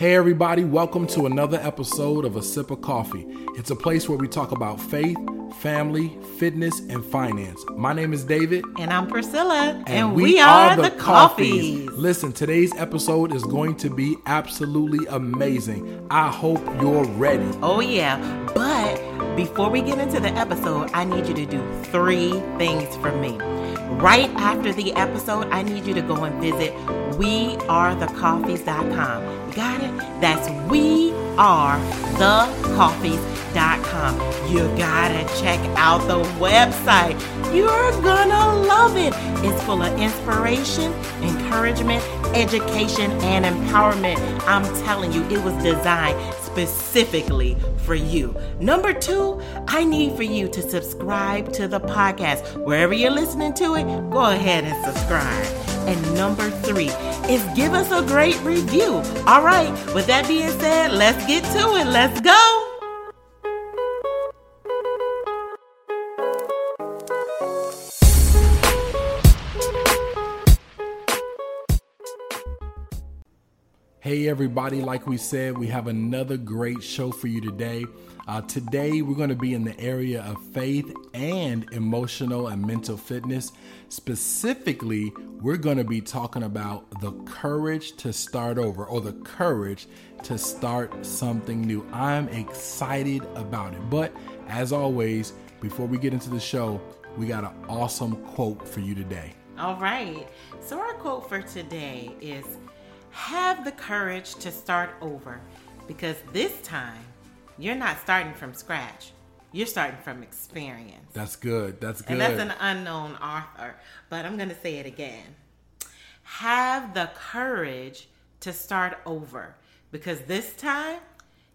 Hey, everybody, welcome to another episode of A Sip of Coffee. It's a place where we talk about faith, family, fitness, and finance. My name is David. And I'm Priscilla. And, and we, we, are, are the, Coffees. Coffees. Listen, today's episode is going to be absolutely amazing. I hope you're ready. Oh, yeah. But before we get into the episode, I need you to do three things for me. Right after the episode, I need you to go and visit wearethecoffees.com. Got it? That's we are wearethecoffees.com. You gotta check out the website. You're gonna love it. It's full of inspiration, encouragement, education, and empowerment. I'm telling you, it was designed specifically for you. Number two, I need for you to subscribe to the podcast. Wherever you're listening to it, go ahead and subscribe. And number three is give us a great review. All right, with that being said, let's get to it. Let's go. Hey, everybody, like we said, we have another great show for you today. Uh, today, we're going to be in the area of faith and emotional and mental fitness. Specifically, we're going to be talking about the courage to start over or the courage to start something new. I'm excited about it. But as always, before we get into the show, we got an awesome quote for you today. All right. So, our quote for today is have the courage to start over because this time you're not starting from scratch. You're starting from experience. That's good. That's good. And that's an unknown author, but I'm going to say it again. Have the courage to start over because this time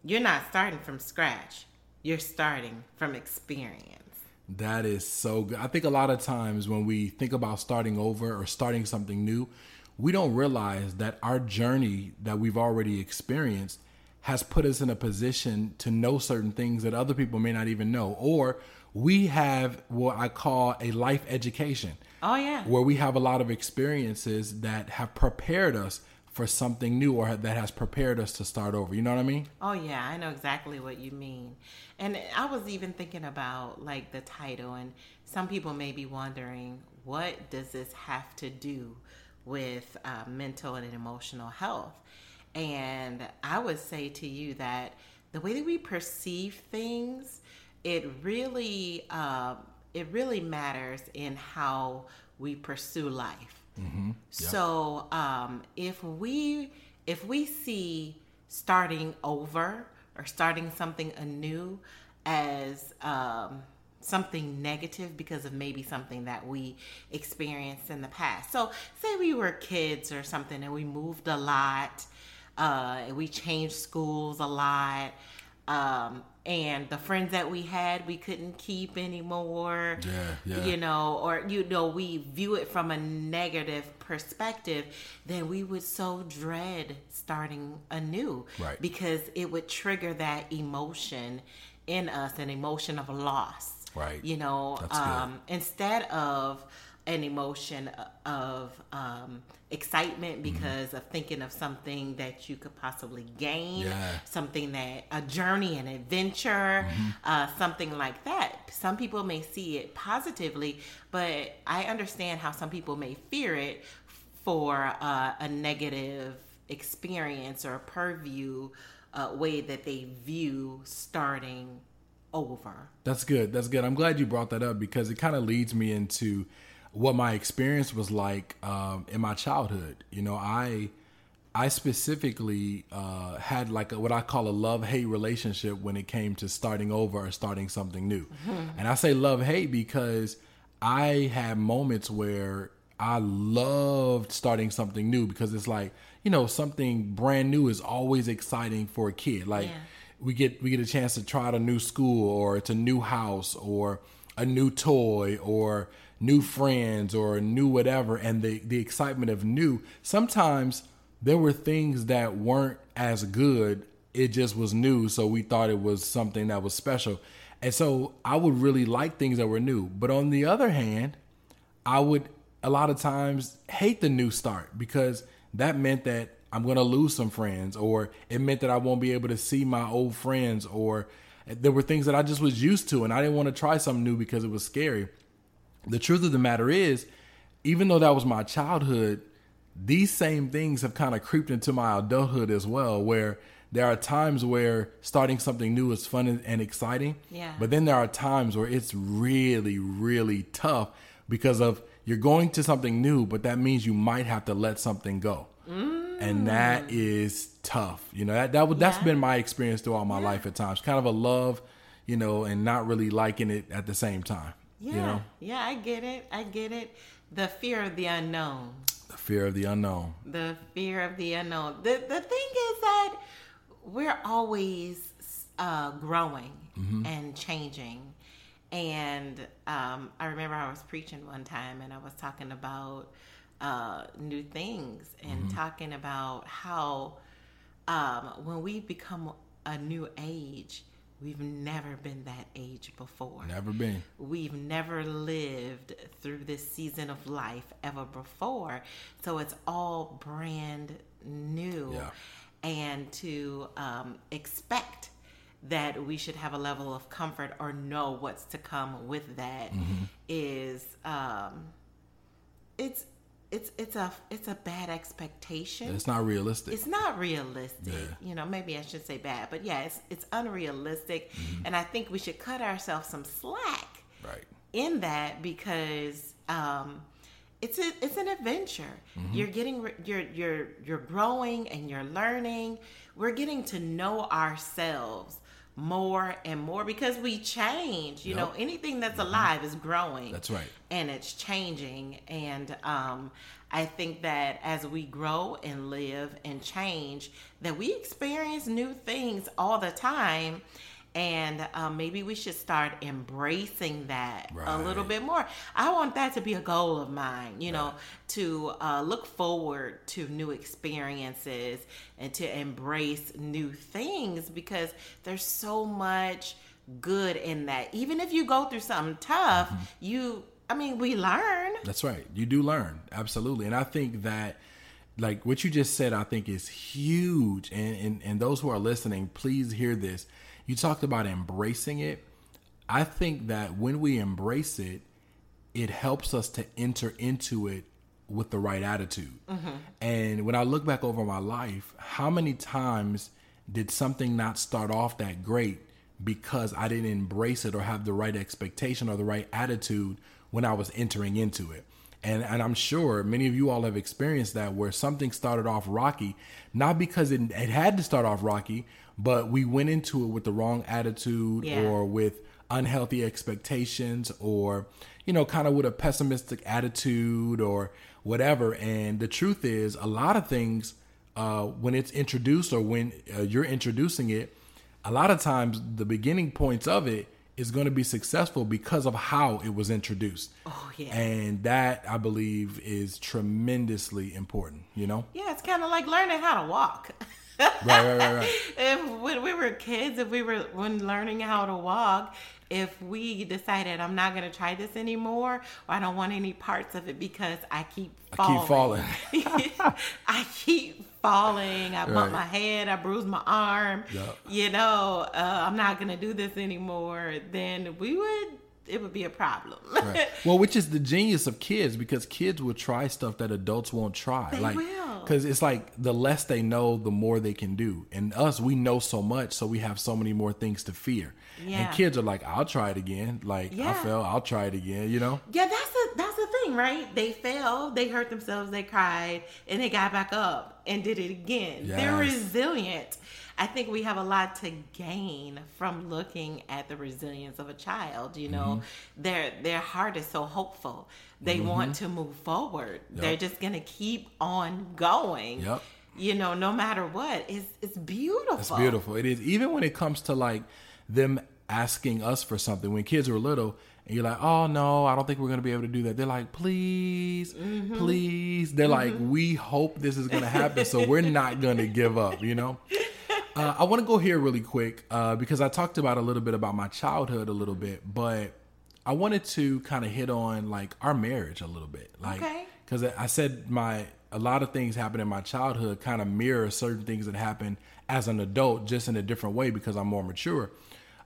you're not starting from scratch. You're starting from experience. That is so good. I think a lot of times when we think about starting over or starting something new, we don't realize that our journey that we've already experienced has put us in a position to know certain things that other people may not even know or we have what I call a life education. Oh yeah. Where we have a lot of experiences that have prepared us for something new or that has prepared us to start over. You know what I mean? Oh yeah, I know exactly what you mean. And I was even thinking about like the title and some people may be wondering what does this have to do with uh, mental and emotional health. And I would say to you that the way that we perceive things, it really, uh, it really matters in how we pursue life. Mm-hmm. Yep. So um, if we if we see starting over or starting something anew as um, something negative because of maybe something that we experienced in the past. So, say we were kids or something and we moved a lot, uh, and we changed schools a lot. Um, and the friends that we had we couldn't keep anymore yeah, yeah. you know or you know we view it from a negative perspective then we would so dread starting anew right. because it would trigger that emotion in us an emotion of loss Right. You know, um, instead of an emotion of um, excitement mm-hmm. because mm-hmm. of thinking of something that you could possibly gain, yeah. something that a journey, an adventure, mm-hmm. uh, something like that. Some people may see it positively, but I understand how some people may fear it for uh, a negative experience or a purview uh, way that they view starting over. That's good. That's good. I'm glad you brought that up because it kind of leads me into what my experience was like um, in my childhood. You know, I I specifically uh, had like a, what I call a love hate relationship when it came to starting over or starting something new. Mm-hmm. And I say love hate because I had moments where I loved starting something new because it's like you know something brand new is always exciting for a kid. Like. Yeah we get we get a chance to try out a new school or it's a new house or a new toy or new friends or new whatever. And the the excitement of new sometimes there were things that weren't as good. It just was new. So we thought it was something that was special. And so I would really like things that were new. But on the other hand I would a lot of times hate the new start because that meant that I'm going to lose some friends, or it meant that I won't be able to see my old friends, or there were things that I just was used to and I didn't want to try something new because it was scary. The truth of the matter is, even though that was my childhood, these same things have kind of creeped into my adulthood as well, where there are times where starting something new is fun and exciting. Yeah. But then there are times where it's really, really tough because of you're going to something new, but that means you might have to let something go. Mm. And that is tough. You know, that, that would, that's been my experience throughout my yeah. life at times. Kind of a love, you know, and not really liking it at the same time. Yeah. You know? Yeah, I get it. I get it. The fear of the unknown. The fear of the unknown. The fear of the unknown. The the thing is that we're always uh, growing mm-hmm. and changing. And um, I remember I was preaching one time and I was talking about uh, new things and mm-hmm. talking about how um, when we become a new age, we've never been that age before. Never been. We've never lived through this season of life ever before. So it's all brand new. Yeah and to um, expect that we should have a level of comfort or know what's to come with that mm-hmm. is um, it's it's it's a it's a bad expectation. It's not realistic. It's not realistic. Yeah. You know, maybe I should say bad, but yeah, it's it's unrealistic, mm-hmm. and I think we should cut ourselves some slack. Right. In that, because um, it's a, it's an adventure. Mm-hmm. You're getting you're you're you're growing and you're learning. We're getting to know ourselves more and more because we change. You know, anything that's mm-hmm. alive is growing. That's right. And it's changing. And um, I think that as we grow and live and change, that we experience new things all the time and um, maybe we should start embracing that right. a little bit more. I want that to be a goal of mine, you know, to uh, look forward to new experiences and to embrace new things because there's so much good in that. Even if you go through something tough, mm-hmm. you, I mean, we learn. That's right. You do learn. Absolutely. And I think that like what you just said, I think is huge. And, and, and those who are listening, please hear this you talked about embracing it. I think that when we embrace it, it helps us to enter into it with the right attitude. Mm-hmm. And when I look back over my life, how many times did something not start off that great because I didn't embrace it or have the right expectation or the right attitude when I was entering into it? And, and I'm sure many of you all have experienced that where something started off rocky, not because it, it had to start off rocky, but we went into it with the wrong attitude yeah. or with unhealthy expectations or you know kind of with a pessimistic attitude or whatever and the truth is a lot of things uh, when it's introduced or when uh, you're introducing it a lot of times the beginning points of it is going to be successful because of how it was introduced. Oh yeah. And that I believe is tremendously important, you know? Yeah, it's kind of like learning how to walk. right, right, right, right. If when we were kids, if we were when learning how to walk, if we decided I'm not going to try this anymore, or I don't want any parts of it because I keep falling. I keep falling. I keep falling. I bump my head. I bruise my arm. Yep. You know, uh, I'm not going to do this anymore. Then we would it would be a problem. right. Well, which is the genius of kids because kids will try stuff that adults won't try. They like, will. Because it's like the less they know, the more they can do. And us, we know so much, so we have so many more things to fear. Yeah. And kids are like, I'll try it again. Like yeah. I fell, I'll try it again. You know? Yeah, that's the that's the thing, right? They fell, they hurt themselves, they cried, and they got back up and did it again. Yes. They're resilient. I think we have a lot to gain from looking at the resilience of a child. You know, mm-hmm. their their heart is so hopeful. They mm-hmm. want to move forward. Yep. They're just gonna keep on going. Yep. You know, no matter what, it's it's beautiful. It's beautiful. It is. Even when it comes to like them asking us for something when kids were little and you're like, oh no, I don't think we're gonna be able to do that. They're like, please, mm-hmm. please. They're mm-hmm. like, we hope this is gonna happen, so we're not gonna give up. You know. Uh, I want to go here really quick uh, because I talked about a little bit about my childhood a little bit, but I wanted to kind of hit on like our marriage a little bit, like because okay. I said my a lot of things happen in my childhood kind of mirror certain things that happen as an adult, just in a different way because I'm more mature.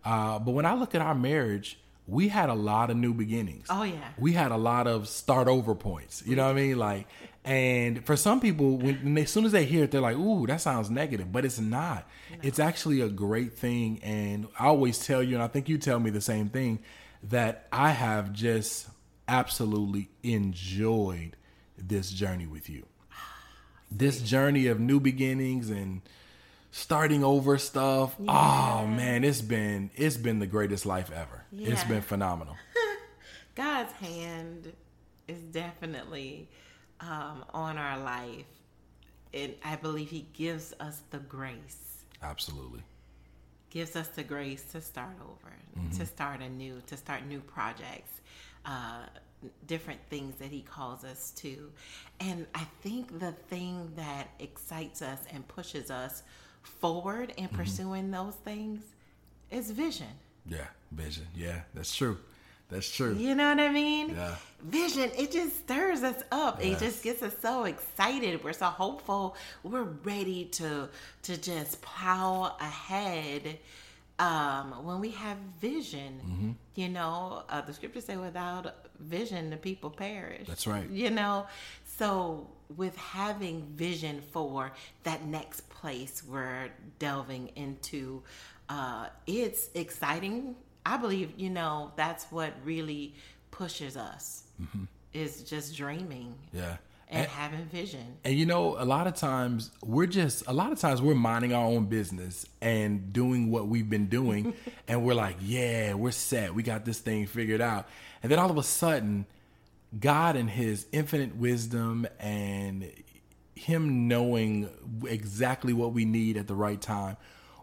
Uh, but when I look at our marriage, we had a lot of new beginnings. Oh yeah. We had a lot of start over points. You know what I mean? Like, and for some people, when, they, as soon as they hear it, they're like, "Ooh, that sounds negative," but it's not. No. It's actually a great thing. And I always tell you, and I think you tell me the same thing, that I have just absolutely enjoyed this journey with you. Ah, this journey of new beginnings and starting over stuff. Yeah. Oh man, it's been it's been the greatest life ever. Yeah. It's been phenomenal. God's hand is definitely um, on our life, and I believe He gives us the grace. Absolutely. Gives us the grace to start over, mm-hmm. to start anew, to start new projects, uh, different things that He calls us to. And I think the thing that excites us and pushes us forward in mm-hmm. pursuing those things is vision. Yeah, vision. Yeah, that's true. That's true. You know what I mean? Yeah. Vision, it just stirs us up. It just gets us so excited. We're so hopeful. We're ready to to just plow ahead. Um, when we have vision, mm-hmm. you know, uh, the scriptures say, "Without vision, the people perish." That's right. You know, so with having vision for that next place we're delving into, uh, it's exciting. I believe, you know, that's what really pushes us mm-hmm. is just dreaming. Yeah. And, and, having vision. And you know, a lot of times we're just a lot of times we're minding our own business and doing what we've been doing and we're like, yeah, we're set. We got this thing figured out. And then all of a sudden, God and his infinite wisdom and him knowing exactly what we need at the right time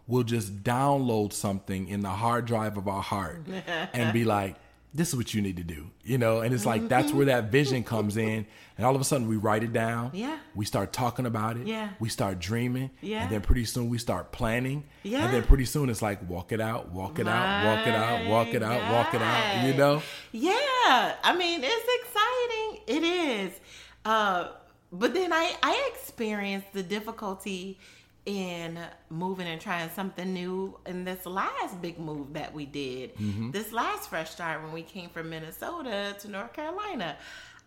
will just download something in the hard drive of our heart and be like this is what you need to do you know? And it's like mm-hmm. that's where that vision comes in. And all of a sudden we write it down. Yeah. We start talking about it. Yeah. We start dreaming. Yeah. And then pretty soon we start planning. Yeah and then pretty soon it's like walk it out walk it My out walk it out walk it out walk it out you know? Yeah. I mean it's exciting. It is. Uh but then I I experienced the difficulty in moving and trying something new in this last big move that we did. Mm-hmm. This last fresh start when we came from Minnesota to North Carolina.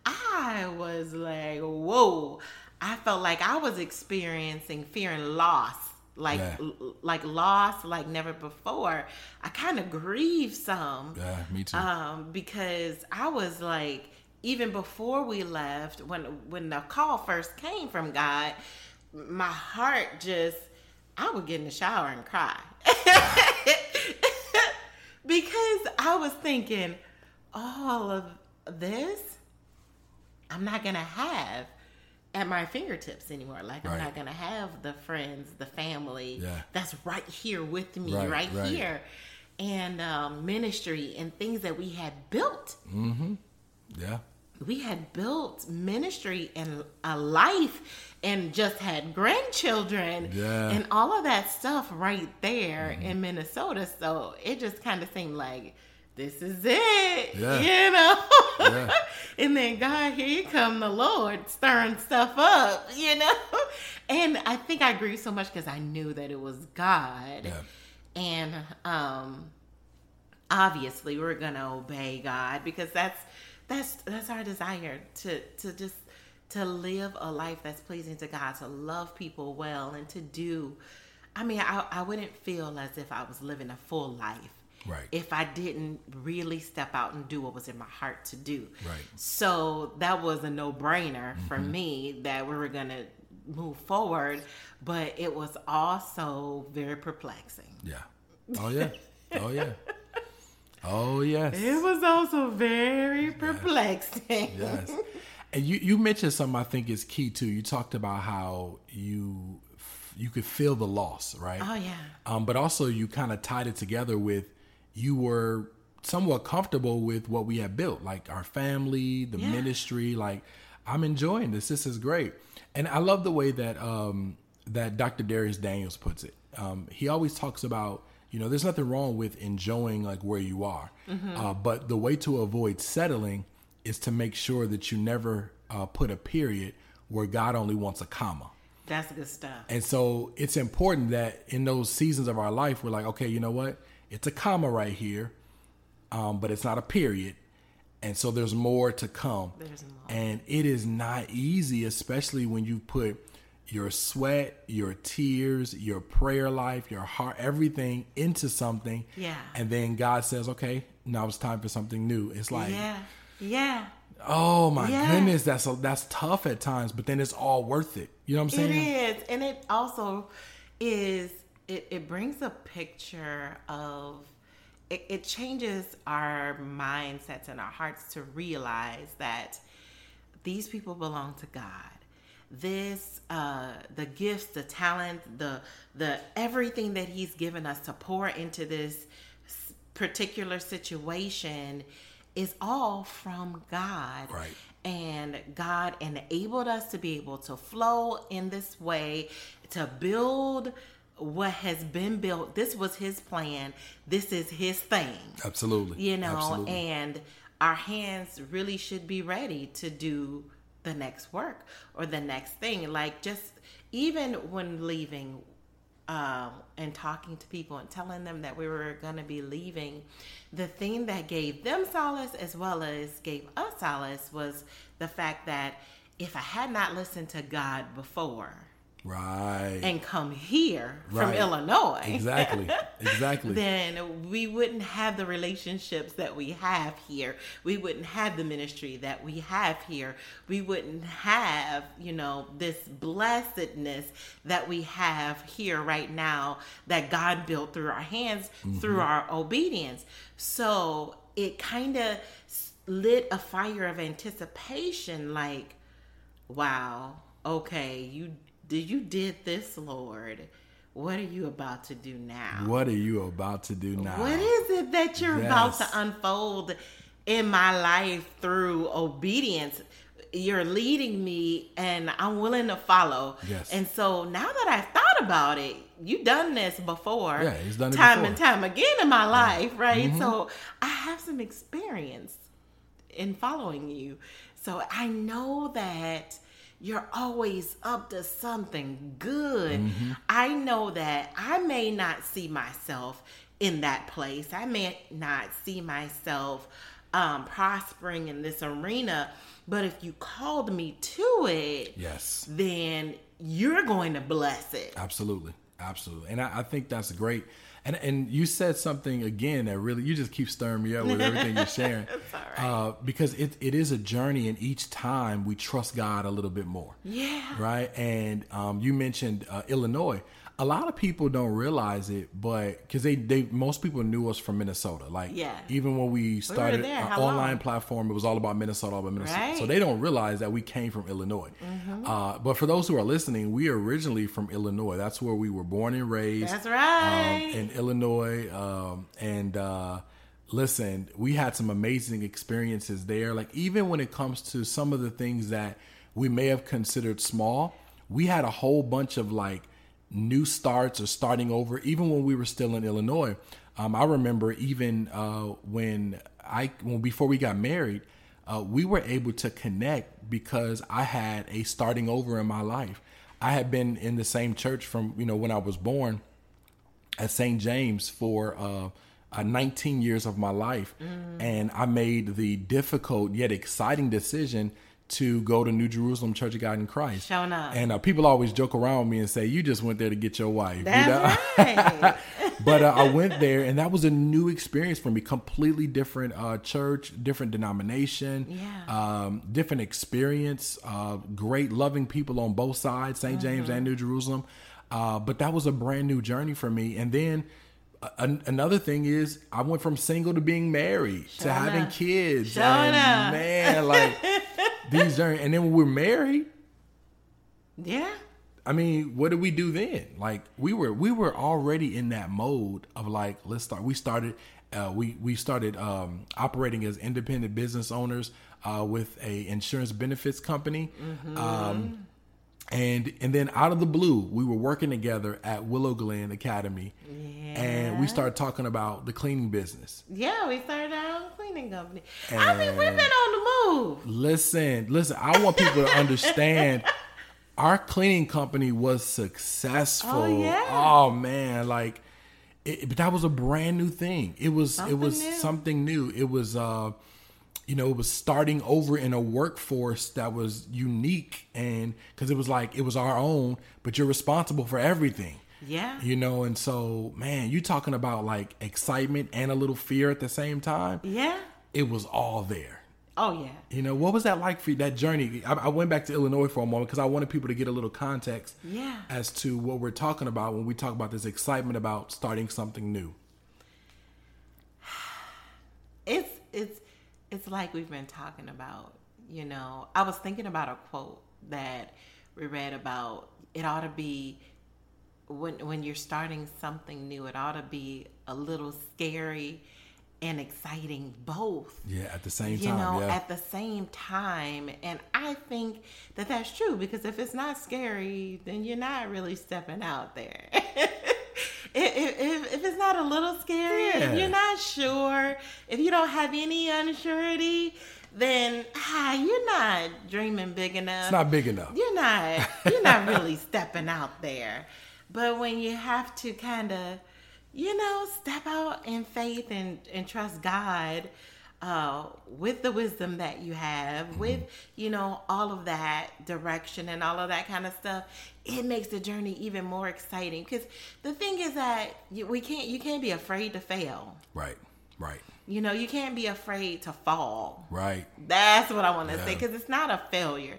I was like, whoa. I felt like I was experiencing fear and loss. Like yeah. l- like loss like never before. I kind of grieved some. Yeah, me too. Um, because I was like even before we left, when when the call first came from God, my heart just I would get in the shower and cry. because I was thinking, all of this I'm not gonna have at my fingertips anymore. Like right. I'm not gonna have the friends, the family yeah. that's right here with me, right, right, right. here, and um, ministry and things that we had built. Mm-hmm. Yeah we had built ministry and a life and just had grandchildren yeah. and all of that stuff right there mm-hmm. in Minnesota. So it just kind of seemed like this is it, yeah. you know. Yeah. and then God, here you come, the Lord stirring stuff up, you know. And I think I agreed so much because I knew that it was God, yeah. and um, obviously we're gonna obey God because that's that's that's our desire to to just to live a life that's pleasing to God, to love people well, and to do. I mean, I, I wouldn't feel as if I was living a full life right. if I didn't really step out and do what was in my heart to do. Right. So that was a no brainer mm-hmm. for me that we were gonna move forward, but it was also very perplexing. Yeah. Oh yeah. Oh yeah. Oh yes. It was also very perplexing. Yes. And you you mentioned something I think is key too. You talked about how you you could feel the loss, right? Oh yeah. Um, but also you kind of tied it together with you were somewhat comfortable with what we had built, like our family, the yeah. ministry. Like I'm enjoying this. This is great, and I love the way that um, that Dr. Dharius Daniels puts it. Um, he always talks about you know, there's nothing wrong with enjoying like where you are, mm-hmm. uh, but the way to avoid settling is to make sure that you never uh, put a period where God only wants a comma. That's good stuff. And so it's important that in those seasons of our life, we're like, okay, you know what? It's a comma right here, um, but it's not a period. And so there's more to come. There's more. And it is not easy, especially when you put your sweat, your tears, your prayer life, your heart, everything into something. Yeah. And then God says, okay, now it's time for something new. It's like, Yeah. Yeah. oh my Yeah. goodness, that's that's tough at times, but then it's all worth it. You know what I'm saying? is, and it also is. It, it brings a picture of. It, it changes our mindsets and our hearts to realize that these people belong to God. This, uh, the gifts, the talent, the the everything that He's given us to pour into this particular situation is all from God Right. and God enabled us to be able to flow in this way to build what has been built. This was His plan. This is His thing. Absolutely. You know, Absolutely. and our hands really should be ready to do the next work or the next thing. Like just even when leaving, um, and talking to people and telling them that we were going to be leaving, the thing that gave them solace as well as gave us solace was the fact that if I had not listened to God before right. and come here from Illinois, exactly. Exactly. then we wouldn't have the relationships that we have here. We wouldn't have the ministry that we have here. We wouldn't have, you know, this blessedness that we have here right now that God built through our hands, through mm-hmm. our obedience. So it kind of lit a fire of anticipation like, wow, okay, you you did this, Lord. What are you about to do now? what are you about to do now? What is it that you're about to unfold in my life through obedience? You're leading me and I'm willing to follow. Yes. And so now that I've thought about it, you've done this before. Yeah, he's done it time before. and time again in my life, right? Mm-hmm. So I have some experience in following you. So I know that you're always up to something good. Mm-hmm. I know that I may not see myself in that place. I may not see myself um, prospering in this arena, but if you called me to it, Yes. then you're going to bless it. Absolutely, absolutely, and I, I think that's great. And and you said something again that really you just keep stirring me up with everything you're sharing. It's all right. uh, because it, it is a journey, and each time we trust God a little bit more. Yeah. Right. And um, you mentioned uh, Illinois. A lot of people don't realize it, but because they, they most people knew us from Minnesota. Like Yeah. even when we started there. our How long? online platform, it was all about Minnesota, all about Minnesota. Right. So they don't realize that we came from Illinois. Mm-hmm. Uh, but for those who are listening, we are originally from Illinois. That's where we were born and raised. That's right. Um, in Illinois. Um, and uh, listen, we had some amazing experiences there. Like even when it comes to some of the things that we may have considered small, we had a whole bunch of like new starts or starting over. Even when we were still in Illinois, um, I remember even uh, when I when before we got married. Uh, we were able to connect because I had a starting over in my life. I had been in the same church from you know when I was born, at St. James for uh, uh, 19 years of my life. And I made the difficult yet exciting decision to go to New Jerusalem Church of God in Christ. Showing up. And uh, people always joke around with me and say, You just went there to get your wife. you know? That's right. but uh, I went there, and that was a new experience for me. Completely different uh, church, different denomination, Yeah. um, different experience. Uh, great, loving people on both sides, saint James Mm-hmm. and New Jerusalem. Uh, but that was a brand new journey for me. And then uh, another thing is, I went from single to being married to having kids. Showing and up. man, like these journeys. And then when we're married. yeah. I mean, what did we do then? Like we were we were already in that mode of like let's start. We started uh, we we started um, operating as independent business owners uh, with a insurance benefits company. Um, and and then out of the blue, we were working together at Willow Glen Academy, and we started talking about the cleaning business. Yeah, we started our own cleaning company. I mean, we've been on the Listen, listen. I want people to understand our cleaning company was successful. Oh, yeah. Oh man, like it, but that was a brand new thing. It was Something it was new. something new. It was uh you know, it was starting over in a workforce that was unique and cuz it was like it was our own, but you're responsible for everything. Yeah. You know, and so man, you talking about like excitement and a little fear at the same time. Yeah. It was all there. Oh yeah. You know, what was that like for you, that journey? I, I went back to Illinois for a moment because I wanted people to get a little context Yeah. as to what we're talking about when we talk about this excitement about starting something new. It's it's it's like we've been talking about. You know, I was thinking about a quote that we read about. It ought to be when when you're starting something new. It ought to be a little scary and exciting both. Yeah, at the same you time. You know, yeah. at the same time. And I think that that's true because if it's not scary, then you're not really stepping out there. if, if, if it's not a little scary, Yeah. if you're not sure, if you don't have any unsurety, then ah, you're not dreaming big enough it's not big enough. you're not you're not really stepping out there but when you have to kind of you know step out in faith and and trust god uh, with the wisdom that you have with you know all of that direction and all of that kind of stuff it makes the journey even more exciting because the thing is that you, we can't you can't be afraid to fail Right, right, you know you can't be afraid to fall right. that's what I want to say because it's not a failure.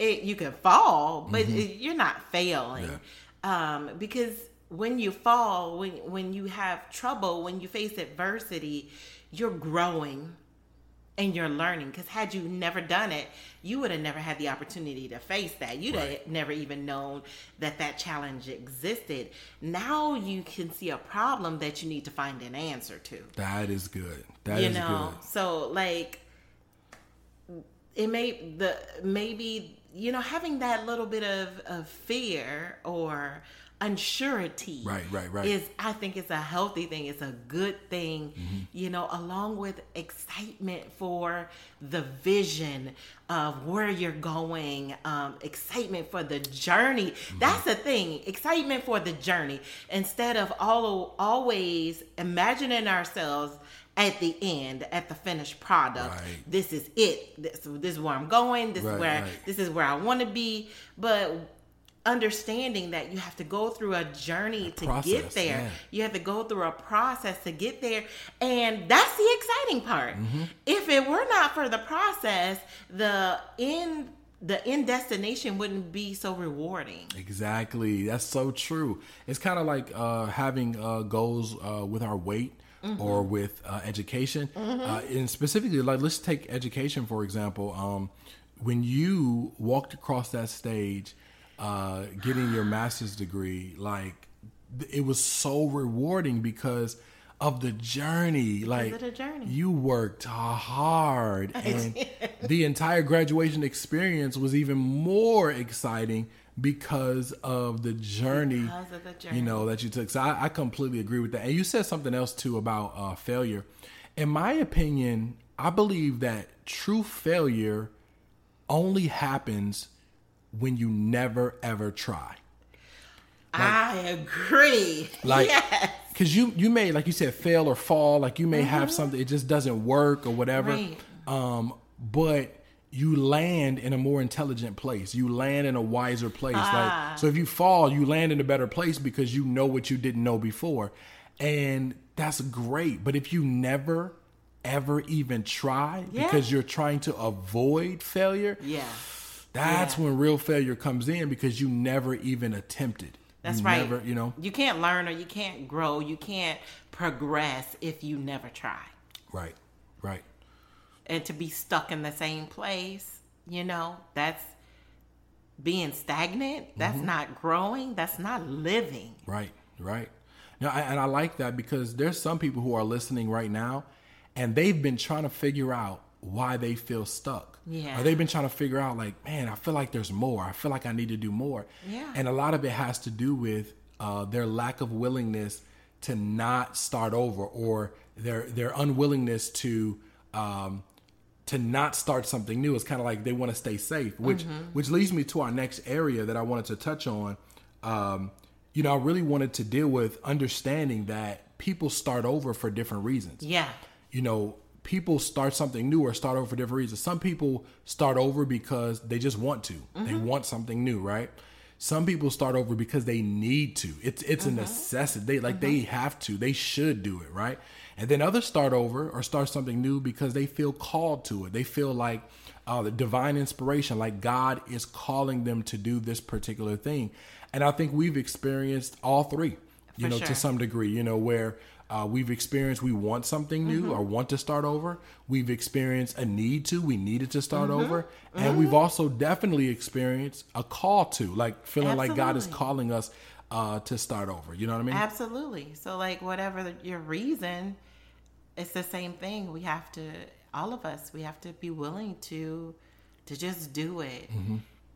It you can fall, but Mm-hmm. it, you're not failing. Um, because when you fall, when when you have trouble, when you face adversity, you're growing and you're learning. Because had you never done it, you would have never had the opportunity to face that. You'd Right. have never even known that that challenge existed. Now you can see a problem that you need to find an answer to That is good. That is you know good. so like it may the maybe you know having that little bit of of fear or unsurety Right, right, right. is i think it's a healthy thing it's a good thing Mm-hmm. you know along with excitement for the vision of where you're going um, excitement for the journey Mm-hmm. that's the thing excitement for the journey instead of all always imagining ourselves at the end at the finished product Right. this is it this, this is where i'm going this Right, is where right. this is where i want to be but understanding that you have to go through a journey to get there yeah. you have to go through a process to get there and that's the exciting part Mm-hmm. if it were not for the process the end the end destination wouldn't be so rewarding Exactly. That's so true. It's kind of like uh, having uh, goals uh, with our weight or with uh, education. Uh, and specifically, like let's take education for example. Um, when you walked across that stage, uh, getting your master's degree, like it was so rewarding because of the journey. Like the journey. you worked hard, and the entire graduation experience was even more exciting because of the journey, Because of the journey. you know, that you took. So I, I completely agree with that. And you said something else too about uh, failure. In my opinion, I believe that true failure only happens when you never ever try. i agree Like, yes because you you may like you said fail or fall. Like you may have something it just doesn't work or whatever. Right. Um, but you land in a more intelligent place. You land in a wiser place. Ah. Like so, if you fall, you land in a better place because you know what you didn't know before, and that's great. But if you never ever even try Yeah. because you're trying to avoid failure, yeah that's Yeah. when real failure comes in because you never even attempted. That's You right. Never, you know. you can't learn or you can't grow, you can't progress if you never try. Right. Right. And to be stuck in the same place, you know, that's being stagnant. That's Mm-hmm. not growing. That's not living. Right, right. Now, I, and I like that because there's some people who are listening right now, and they've been trying to figure out why they feel stuck. Yeah. Or they've been trying to figure out, like, man, I feel like there's more. I feel like I need to do more. Yeah. And a lot of it has to do with uh, their lack of willingness to not start over, or their their unwillingness to um, to not start something new. It's kind of like they want to stay safe, which Mm-hmm. which leads me to our next area that I wanted to touch on. Um, you know, I really wanted to deal with understanding that people start over for different reasons Yeah. you know, people start something new or start over for different reasons. Some people start over because they just want to. They mm-hmm. want something new, right? Some people start over because they need to. It's it's a mm-hmm. necessity. They like they mm-hmm. have to. They should do it, right? And then others start over or start something new because they feel called to it. They feel like uh, the divine inspiration, like God is calling them to do this particular thing. And I think we've experienced all three, you For know, sure. to some degree, you know, where uh, we've experienced we want something new Mm-hmm. or want to start over. We've experienced a need to, we needed to start Mm-hmm. over. And we've also definitely experienced a call to, like feeling like God is calling us uh, to start over. You know what I mean? Absolutely. So, like, whatever your reason, it's the same thing. We have to, all of us, we have to be willing to, to just do it,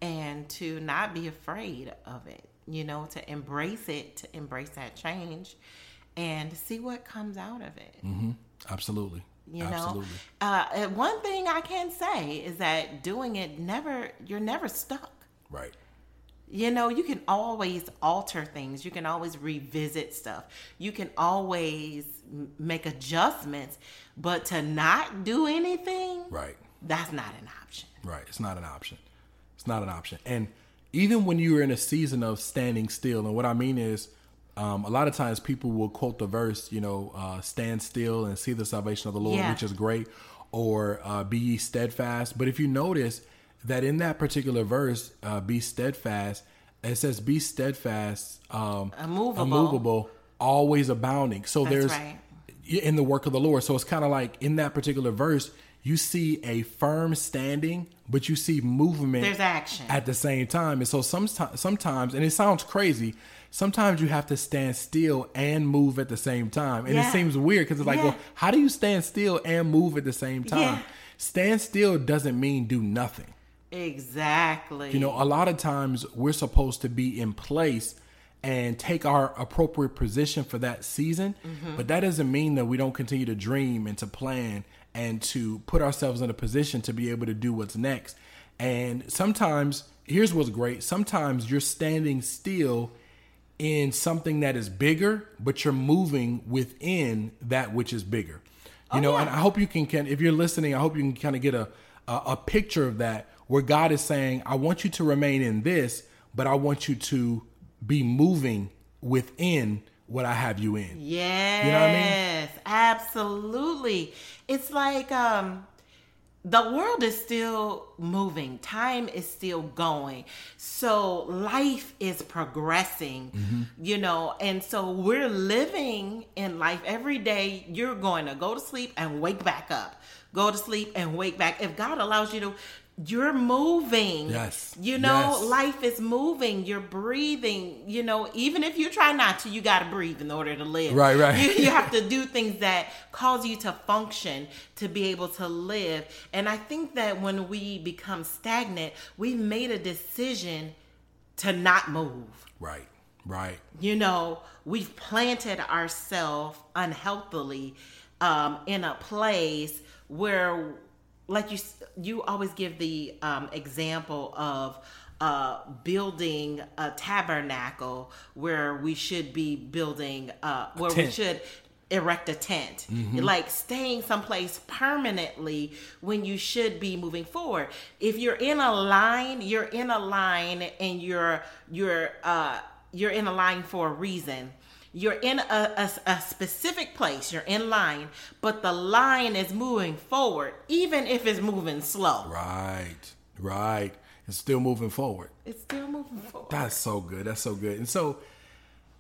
and to not be afraid of it. You know, to embrace it, to embrace that change, and see what comes out of it. Absolutely. You Absolutely. know, uh, one thing I can say is that doing it never, you're never stuck. Right. You know, you can always alter things. You can always revisit stuff. You can always m- make adjustments, but to not do anything, Right. that's not an option. Right. It's not an option. It's not an option. And even when you're in a season of standing still, and what I mean is, um, a lot of times people will quote the verse, you know, uh, stand still and see the salvation of the Lord, Yeah. which is great, or uh, be ye steadfast. But if you notice that in that particular verse, uh, be steadfast, it says be steadfast, um, Immovable. immovable, always abounding. So That's there's right. in the work of the Lord. So it's kind of like in that particular verse, you see a firm standing, but you see movement There's action. at the same time. And so sometimes, sometimes, and it sounds crazy. Sometimes you have to stand still and move at the same time, and Yeah. it seems weird because it's like, Yeah. well, how do you stand still and move at the same time? Yeah. Stand still doesn't mean do nothing. exactly. You know, a lot of times we're supposed to be in place and take our appropriate position for that season, mm-hmm. but that doesn't mean that we don't continue to dream and to plan and to put ourselves in a position to be able to do what's next. And sometimes, here's what's great sometimes you're standing still in something that is bigger, but you're moving within that which is bigger. You oh, know, yeah. and I hope you can, can if you're listening, I hope you can kind of get a, a a picture of that where God is saying, I want you to remain in this, but I want you to be moving within what I have you in. Yes, You know what I mean? Yes, absolutely. It's like um the world is still moving. Time is still going. So life is progressing, Mm-hmm. you know, and so we're living in life every day. You're going to go to sleep and wake back up. Go to sleep and wake back. If God allows you to you're moving. Yes. You know, Yes. life is moving. You're breathing. You know, even if you try not to, you got to breathe in order to live. Right, right. You, you have to do things that cause you to function to be able to live. And I think that when we become stagnant, we've made a decision to not move. Right, right. You know, we've planted ourselves unhealthily um, in a place where, like you, you always give the um, example of uh, building a tabernacle where we should be building, uh, where we should erect a tent. Like staying someplace permanently when you should be moving forward. If you're in a line you're in a line and you're you're uh you're in a line for a reason you're in a, a, a specific place you're in line but the line is moving forward even if it's moving slow Right, right. It's still moving forward. it's still moving forward That's so good. That's so good. And so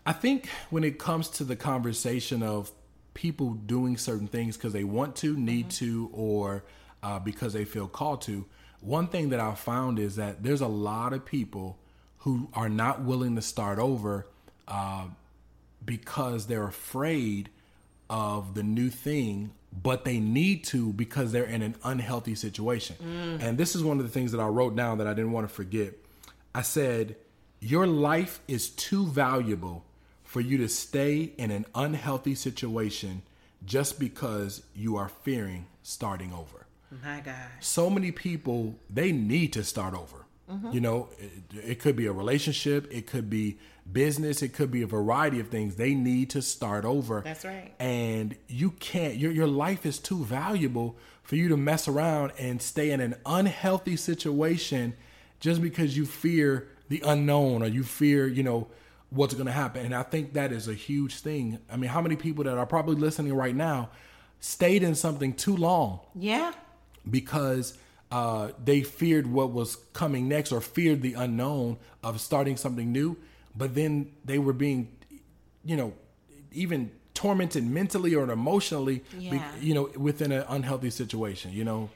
I think when it comes to the conversation of people doing certain things because they want to, need to, or uh, because they feel called to, one thing that I've found is that there's a lot of people who are not willing to start over uh, because they're afraid of the new thing, but they need to because they're in an unhealthy situation. And this is one of the things that I wrote down that I didn't want to forget. I said, Your life is too valuable for you to stay in an unhealthy situation just because you are fearing starting over. My God. So many people they need to start over. Mm-hmm. You know, it, it could be a relationship, it could be business, it could be a variety of things. They need to start over. That's right. And you can't. Your your life is too valuable for you to mess around and stay in an unhealthy situation just because you fear the unknown or you fear, you know, what's going to happen. And I think that is a huge thing. I mean, how many people that are probably listening right now stayed in something too long? Yeah. Because uh, they feared what was coming next or feared the unknown of starting something new. But then they were being, you know, even tormented mentally or emotionally, yeah. be, you know, within an unhealthy situation, you know.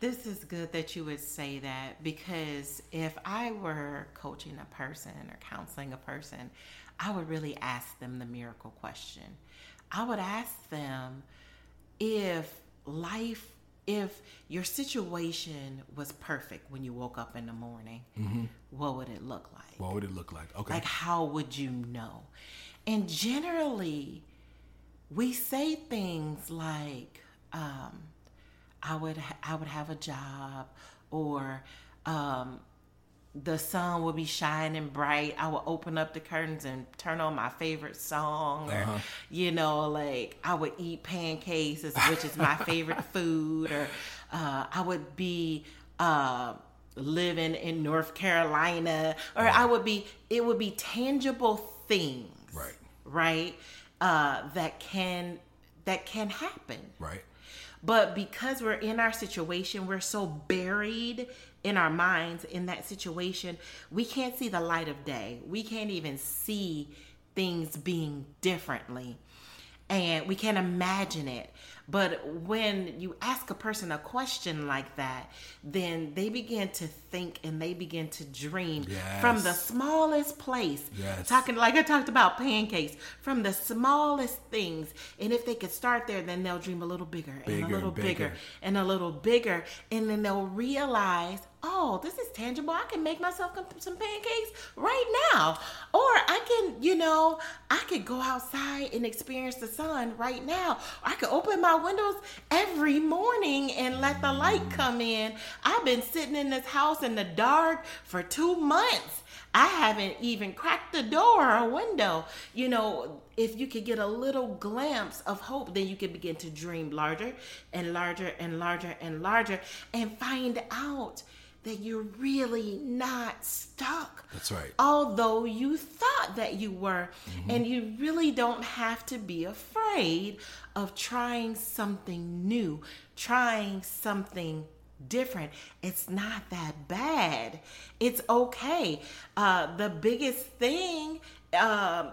This is good that you would say that because if I were coaching a person or counseling a person, I would really ask them the miracle question. I would ask them if life, if your situation was perfect when you woke up in the morning, mm-hmm. what would it look like? What would it look like? Okay. Like, how would you know? And generally, we say things like, um, I would ha- I would have a job or um, the sun would be shining bright. I would open up the curtains and turn on my favorite song, or uh-huh. you know, like I would eat pancakes, which is my favorite food, or uh, I would be uh, living in North Carolina, or right. I would be. It would be tangible things, right? Right, uh, that can that can happen, right but because we're in our situation, we're so buried in our minds in that situation, we can't see the light of day. We can't even see things being differently. And we can't imagine it. But when you ask a person a question like that, then they begin to think and they begin to dream yes. from the smallest place. Yes. Talking like I talked about pancakes, from the smallest things. And if they could start there, then they'll dream a little bigger, bigger and a little bigger. bigger and a little bigger. And then they'll realize oh, this is tangible. I can make myself some pancakes right now. Or I can, you know, I could go outside and experience the sun right now. I could open my windows every morning and let the light come in. I've been sitting in this house in the dark for two months. I haven't even cracked the door or window. You know, if you could get a little glimpse of hope, then you can begin to dream larger and larger and larger and larger and find out that you're really not stuck. That's right. Although you thought that you were. Mm-hmm. And you really don't have to be afraid of trying something new, trying something different. It's not that bad. It's okay. Uh, the biggest thing, uh,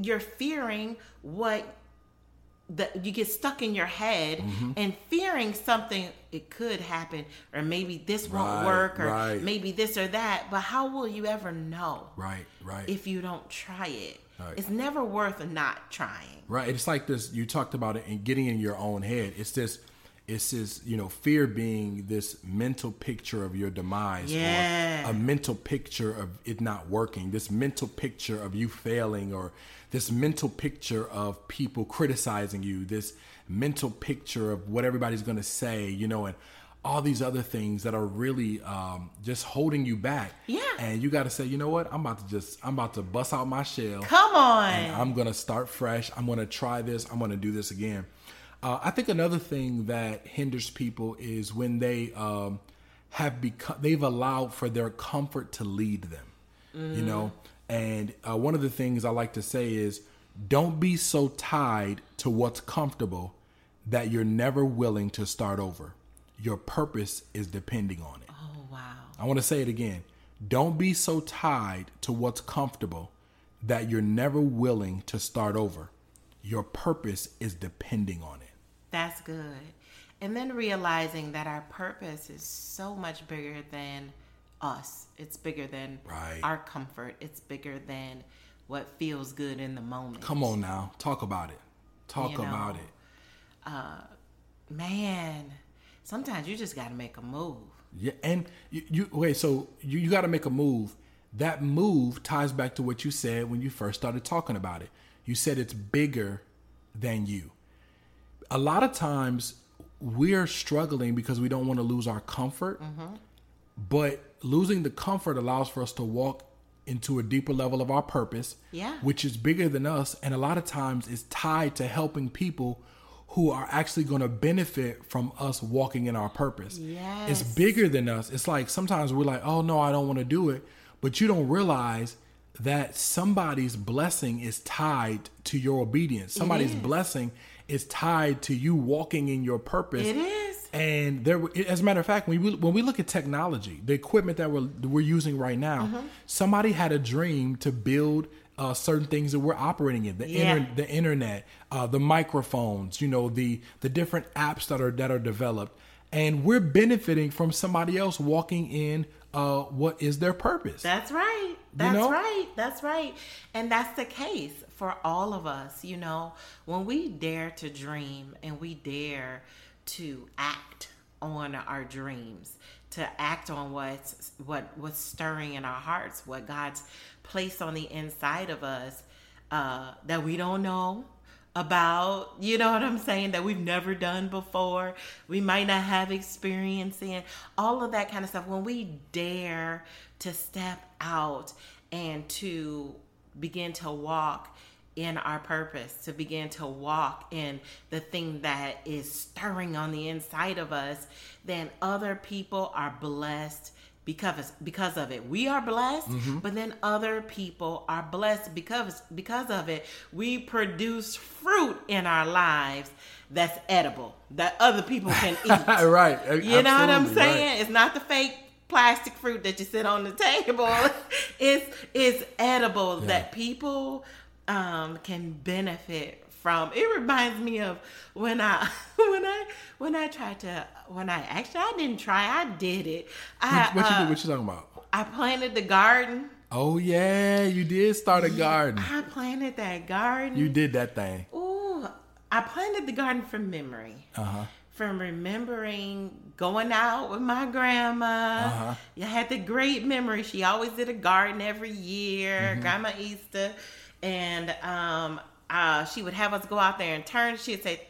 you're fearing what that you get stuck in your head mm-hmm. and fearing something it could happen or maybe this won't work or right. maybe this or that but how will you ever know right right if you don't try it right. it's never worth not trying right it's like this you talked about it and getting in your own head it's this it's this you know fear being this mental picture of your demise yeah. or a mental picture of it not working this mental picture of you failing or this mental picture of people criticizing you, this mental picture of what everybody's going to say, you know, and all these other things that are really um, just holding you back. Yeah. And you got to say, you know what? I'm about to just, I'm about to bust out my shell. Come on. I'm going to start fresh. I'm going to try this. I'm going to do this again. Uh, I think another thing that hinders people is when they um, have become, they've allowed for their comfort to lead them. Mm. You know, and uh, one of the things I like to say is don't be so tied to what's comfortable that you're never willing to start over. Your purpose is depending on it. Oh, wow. I want to say it again. Don't be so tied to what's comfortable that you're never willing to start over. Your purpose is depending on it. That's good. And then realizing that our purpose is so much bigger than us. It's bigger than right. our comfort. It's bigger than what feels good in the moment. Come on now, talk about it. Talk you know, about it. Uh, man, sometimes you just got to make a move. Yeah, and you, you wait. So you, you got to make a move. That move ties back to what you said when you first started talking about it. You said it's bigger than you. A lot of times we're struggling because we don't want to lose our comfort. Mm-hmm. But losing the comfort allows for us to walk into a deeper level of our purpose, Yeah. which is bigger than us, and a lot of times is tied to helping people who are actually going to benefit from us walking in our purpose. Yes. It's bigger than us. It's like sometimes we're like, "Oh no, I don't want to do it," but you don't realize that somebody's blessing is tied to your obedience. Somebody's blessing is tied to you walking in your purpose. It is. And there, as a matter of fact, when we when we look at technology, the equipment that we're we're using right now, Mm-hmm. somebody had a dream to build uh, certain things that we're operating in the Yeah. inter- the internet, uh, the microphones, you know, the the different apps that are that are developed, and we're benefiting from somebody else walking in uh, what is their purpose. That's right. That's know? right. That's right. And that's the case for all of us. You know, when we dare to dream and we dare to act on our dreams, to act on what's what what's stirring in our hearts, what God's placed on the inside of us uh, that we don't know about, you know what I'm saying, that we've never done before, we might not have experience in, all of that kind of stuff. When we dare to step out and to begin to walk in our purpose, to begin to walk in the thing that is stirring on the inside of us, then other people are blessed because because of it. We are blessed, but then other people are blessed because because of it. We produce fruit in our lives that's edible that other people can eat. right. You know what I'm Absolutely, right. saying? It's not the fake plastic fruit that you sit on the table. it's it's edible that people um, can benefit from. It reminds me of when I when I when I tried to when I actually I didn't try I did it. I What, what you uh, do? What you talking about? I planted the garden. Oh yeah, you did start a garden. I planted that garden. You did that thing. Ooh, I planted the garden from memory. Uh huh. From remembering going out with my grandma. Uh-huh. I had the great memory. She always did a garden every year, Mm-hmm. Grandma Easter. And um, uh, she would have us go out there and turn. She'd say,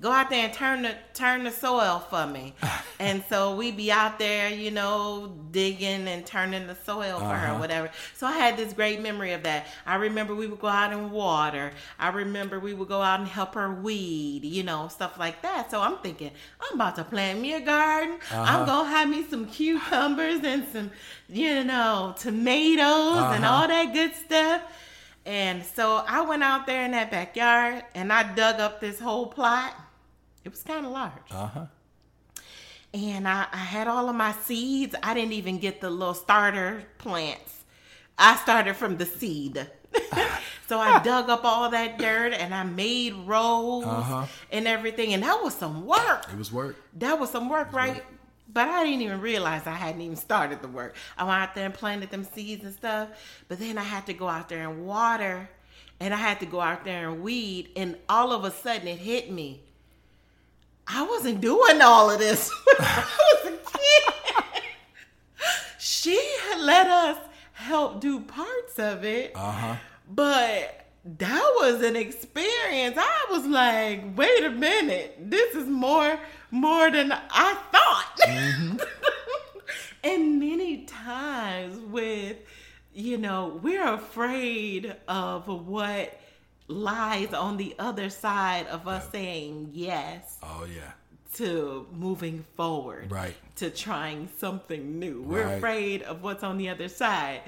Go out there and turn the turn the soil for me, and so we'd be out there, you know, digging and turning the soil for her, Uh-huh. whatever. So I had this great memory of that. I remember we would go out and water. I remember we would go out and help her weed, you know, stuff like that. So I'm thinking, I'm about to plant me a garden. I'm gonna have me some cucumbers and some, you know, tomatoes and Uh-huh. all that good stuff. And so I went out there in that backyard and I dug up this whole plot. It was kind of large. Uh huh. And I, I had all of my seeds. I didn't even get the little starter plants. I started from the seed. so I dug up all that dirt and I made rows Uh-huh. and everything. And that was some work. It was work. That was some work, right? But I didn't even realize I hadn't even started the work. I went out there and planted them seeds and stuff. But then I had to go out there and water. And I had to go out there and weed. And all of a sudden it hit me. I wasn't doing all of this when I was a kid. she let us help do parts of it. Uh huh. But that was an experience. I was like, wait a minute, this is more more than I thought. and many times with you know, we're afraid of what lies on the other side of us saying yes Oh yeah. to moving forward Right. to trying something new. We're Right. afraid of what's on the other side.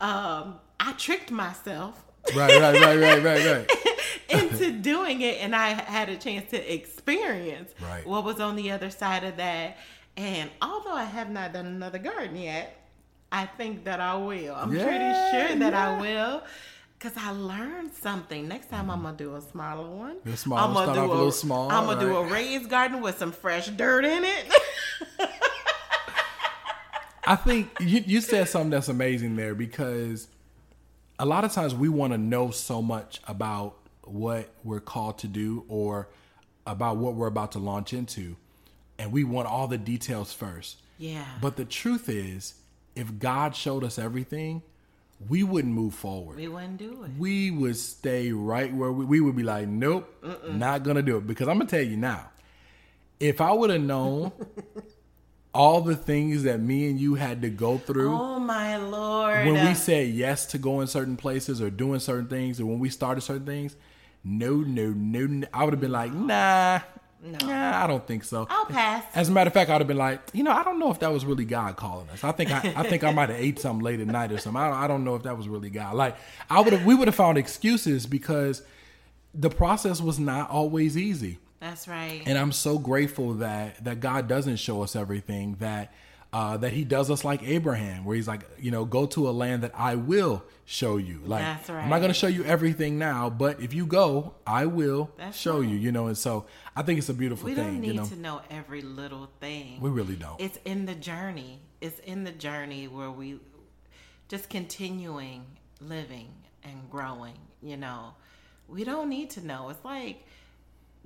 Um, I tricked myself Right. Right. Right. Right. Right. Right. into doing it, and I had a chance to experience Right. what was on the other side of that. And although I have not done another garden yet, I think that I will. I'm Yeah, pretty sure that yeah. I will. Cause I learned something. Next time I'm gonna do a smaller one. A smaller, I'm gonna do off a little small, I'm gonna do a raised garden with some fresh dirt in it. I think you, you said something that's amazing there because a lot of times we want to know so much about what we're called to do or about what we're about to launch into, and we want all the details first. yeah. But the truth is, if God showed us everything, we wouldn't move forward. we wouldn't do it. we would stay right where we, we would be like, nope, not gonna do it. Because I'm gonna tell you now, if I would have known all the things that me and you had to go through Oh my lord! when we said yes to going certain places or doing certain things, or when we started certain things, no, no, no, no. I would have been like, nah, nah, I don't think so. I'll pass. As a matter of fact, I'd have been like, you know, I don't know if that was really God calling us. I think I, I think I might have ate something late at night or something. I don't, I don't know if that was really God. Like I would have, we would have found excuses because the process was not always easy. That's right. And I'm so grateful that that God doesn't show us everything that uh, that He does us like Abraham, where He's like, you know, go to a land that I will show you. Like, That's right. I'm not going to show you everything now, but if you go, I will That's show right. you. You know, and so I think it's a beautiful we thing. don't need you know, to know every little thing. we really don't. it's in the journey. It's in the journey where we just continuing living and growing, you know. We don't need to know. It's like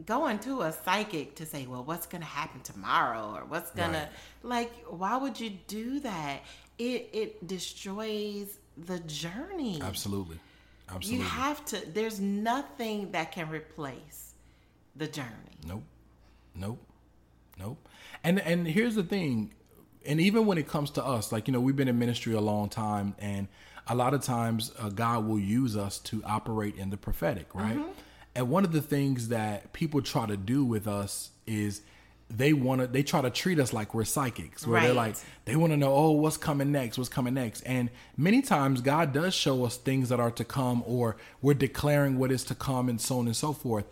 going to a psychic to say, well, what's going to happen tomorrow or what's going Right. to like why would you do that? It it destroys the journey. Absolutely, absolutely. You have to there's nothing that can replace the journey. Nope. Nope. Nope. And and here's the thing, and even when it comes to us, like you know, we've been in ministry a long time, and a lot of times uh, God will use us to operate in the prophetic, right? And one of the things that people try to do with us is they want to they try to treat us like we're psychics where they're like they want to know oh what's coming next? What's coming next? And many times god does show us things that are to come or we're declaring what is to come and so on and so forth.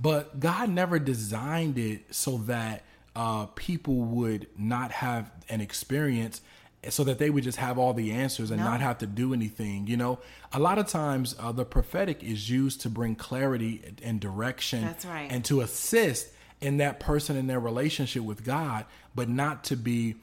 But god never designed it so that uh, people would not have an experience so that they would just have all the answers and No. not have to do anything you know a lot of times uh, the prophetic is used to bring clarity and direction That's right. and to assist in that person in their relationship with God, but not to be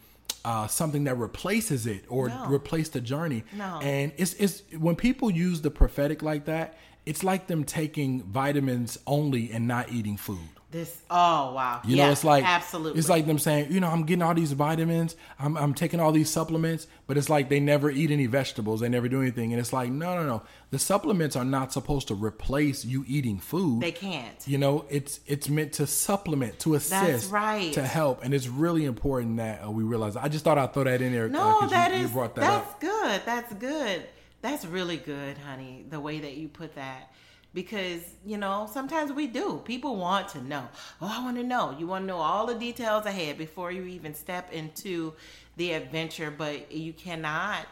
uh, something that replaces it or No. replace the journey. No. And it's it's when people use the prophetic like that, it's like them taking vitamins only and not eating food. This oh wow. You Yeah, know, it's like absolutely It's like them saying, you know, I'm getting all these vitamins, I'm I'm taking all these supplements, but it's like they never eat any vegetables, they never do anything, and it's like, no, no, no. The supplements are not supposed to replace you eating food. they can't. You know, it's it's meant to supplement, to assist, right. to help, and it's really important that uh, we realize. I just thought I'd throw that in there. uh, No, 'cause that you, is you brought that that's up. good. That's good. That's really good, honey. The way that you put that. Because, you know, sometimes we do. People want to know. Oh, I want to know. You want to know all the details ahead before you even step into the adventure, but you cannot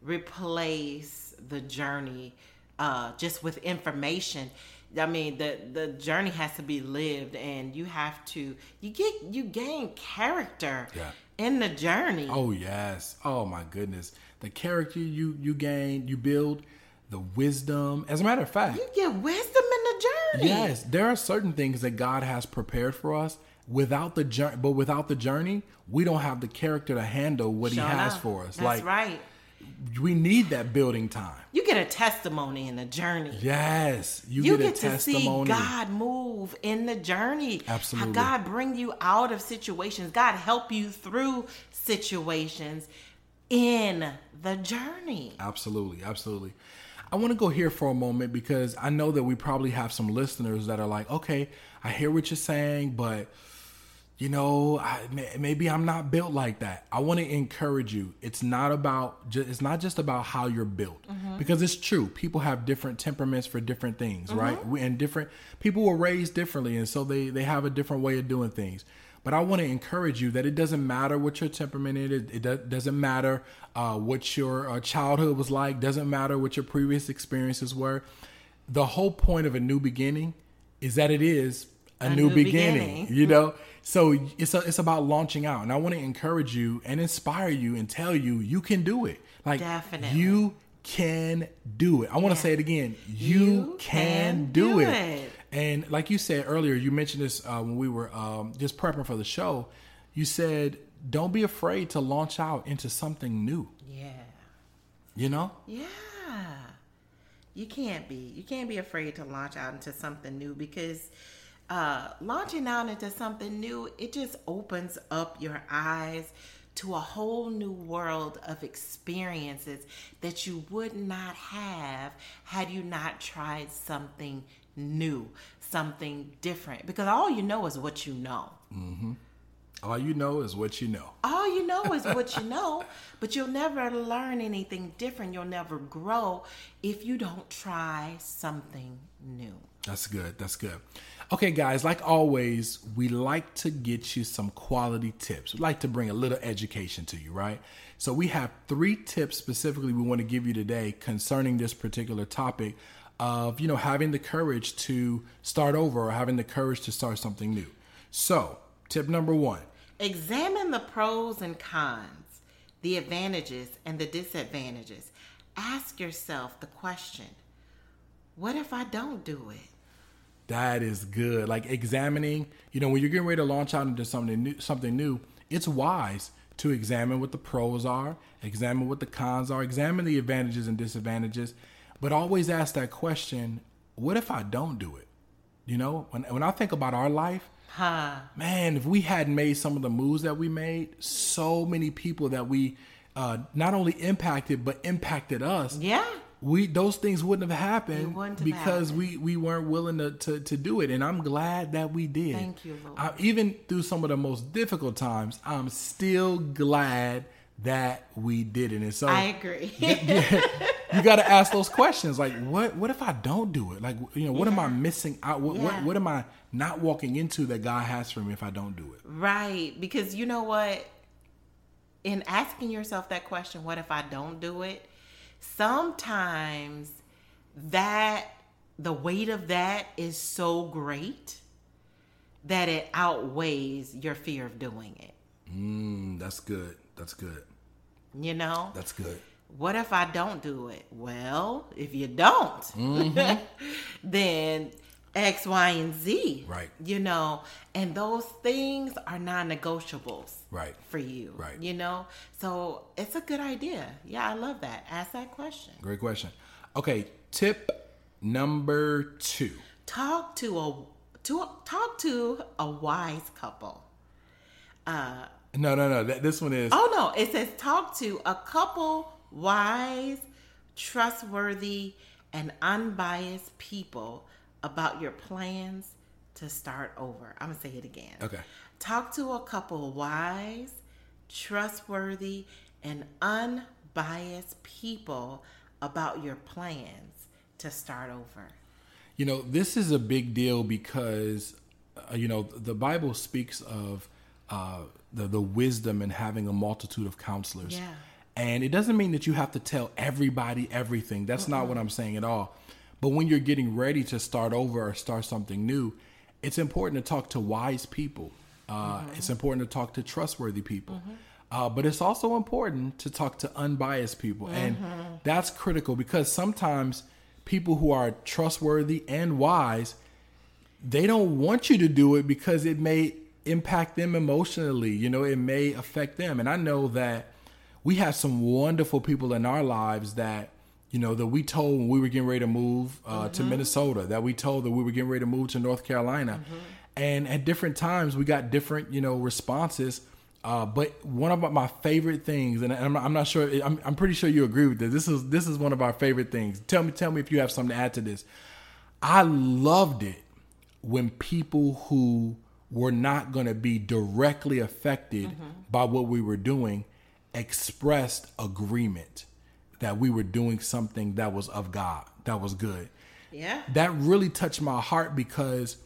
replace the journey uh, just with information. I mean, the the journey has to be lived, and you have to you get you gain character Yeah. in the journey. Oh yes. Oh my goodness. The character you you gain, you build, the wisdom. As a matter of fact, You get wisdom in the journey. yes, there are certain things that God has prepared for us. Without the journey, but without the journey, we don't have the character to handle what Sure He has enough. for us. That's like right. we need that building time. You get a testimony in the journey. Yes, you, You get, get, a to see God move in the journey. Absolutely. How God bring you out of situations. God help you through situations in the journey. Absolutely, absolutely. I want to go here for a moment because I know that we probably have some listeners that are like, okay, I hear what you're saying, but you know, I, maybe I'm not built like that. I want to encourage you. It's not about it's not just about how you're built mm-hmm. because it's true. People have different temperaments for different things, right? Mm-hmm. We, and different people were raised differently, and so they they have a different way of doing things. But I want to encourage you that it doesn't matter what your temperament is. It, it do- doesn't matter uh, what your uh, childhood was like. Doesn't matter what your previous experiences were. The whole point of a new beginning is that it is a, new, new beginning. beginning. You know, so it's a, it's about launching out, and I want to encourage you and inspire you and tell you you can do it. Like Definitely. you can do it. I want to say it again. You, You can, can do, do it. it. And like you said earlier, you mentioned this uh, when we were um, just prepping for the show. You said, "Don't be afraid to launch out into something new." Yeah. You know, Yeah. You can't be. You can't be afraid to launch out into something new because uh, launching out into something new, it just opens up your eyes to a whole new world of experiences that you would not have had you not tried something new, something different because mm-hmm. all you know is what you know. All you know is what you know. All you know is what you know, but you'll never learn anything different. You'll never grow if you don't try something new. That's good. That's good. Okay, guys, like always, we like to get you some quality tips. We like to bring a little education to you, right? So, we have three tips specifically we want to give you today concerning this particular topic of, you know, having the courage to start over or having the courage to start something new. So, tip number one Examine the pros and cons, the advantages and the disadvantages. Ask yourself the question what if I don't do it? That is good. Like examining, you know, when you're getting ready to launch out into something new, something new, it's wise to examine what the pros are, examine what the cons are, examine the advantages and disadvantages, but always ask that question, what if I don't do it? You know, when when I think about our life, Huh. man, if we hadn't made some of the moves that we made, so many people that we uh, not only impacted but impacted us Yeah. we those things wouldn't have happened wouldn't have because happened. we we weren't willing to, to to do it and i'm glad that we did Thank you, Lord. I, even through some of the most difficult times i'm still glad that we did it and so I agree. you got to ask those questions like what what if i don't do it like you know what am i missing out what, what what am i not walking into that god has for me if i don't do it right. Because you know what? In asking yourself that question, what if I don't do it? Sometimes that, the weight of that is so great that it outweighs your fear of doing it. mm, that's good that's good You know? that's good what if I don't do it? Well, if you don't, mm-hmm. then X, Y, and Z. Right. You know, and those things are non negotiables. Right. For you. Right. You know? So it's a good idea. Yeah, I love that. Ask that question. great question okay tip number two Talk to a to talk to a wise couple. Uh, no no no that, this one is Oh no, it says talk to a couple wise, trustworthy, and unbiased people about your plans to start over. I'm gonna say it again. Okay. Talk to a couple wise, trustworthy, and unbiased people about your plans to start over. You know, this is a big deal because, uh, you know, the Bible speaks of uh, the, the wisdom in having a multitude of counselors. Yeah. And it doesn't mean that you have to tell everybody everything. That's not what I'm saying at all. But when you're getting ready to start over or start something new, it's important to talk to wise people. Uh, It's important to talk to trustworthy people. Uh, but it's also important to talk to unbiased people. And that's critical because sometimes people who are trustworthy and wise, they don't want you to do it because it may impact them emotionally. You know, it may affect them. And I know that we have some wonderful people in our lives that, you know, that we told when we were getting ready to move uh, to Minnesota, that we told that we were getting ready to move to North Carolina. And at different times, we got different, you know, responses. Uh, but one of my favorite things, and I'm, I'm not sure, I'm, I'm pretty sure you agree with this. This is this is one of our favorite things. Tell me, tell me if you have something to add to this. I loved it when people who were not going to be directly affected mm-hmm. by what we were doing expressed agreement that we were doing something that was of God, that was good. Yeah. That really touched my heart because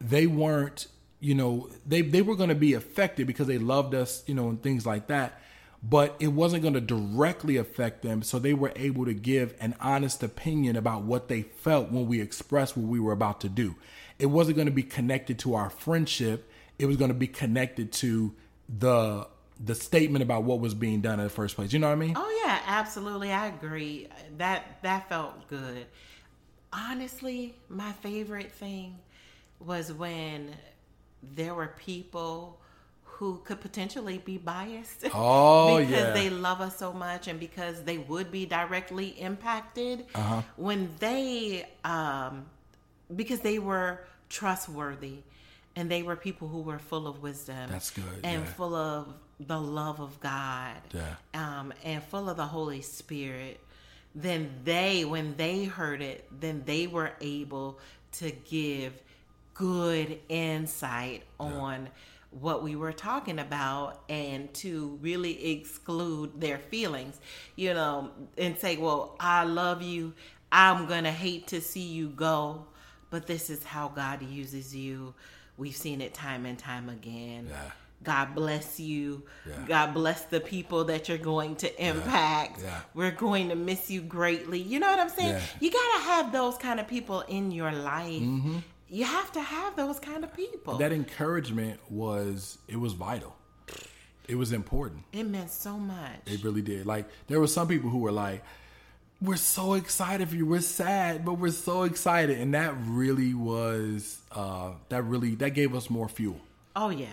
they weren't, you know, they they were going to be affected because they loved us, you know, and things like that. But it wasn't going to directly affect them, so they were able to give an honest opinion about what they felt when we expressed what we were about to do. It wasn't going to be connected to our friendship. It was going to be connected to the the statement about what was being done in the first place. You know what I mean? Oh yeah, absolutely. I agree. That that felt good. Honestly, my favorite thing was when there were people who could potentially be biased. Oh, because yeah. they love us so much and because they would be directly impacted Uh-huh. when they um because they were trustworthy and they were people who were full of wisdom That's good, and yeah. full of the love of God Yeah. um, and full of the Holy Spirit, then they, when they heard it, then they were able to give good insight on what we were talking about and to really exclude their feelings, you know, and say, well, I love you. I'm going to hate to see you go, but this is how God uses you. We've seen it time and time again. Yeah. God bless you. Yeah. God bless the people that you're going to impact. Yeah. We're going to miss you greatly. You know what I'm saying? Yeah. You got to have those kind of people in your life. Mm-hmm. You have to have those kind of people. That encouragement was it was vital. It was important. it meant so much. It really did. Like there were some people who were like, "We're so excited for you. We're sad, but we're so excited," and that really was uh, that really that gave us more fuel. oh yeah.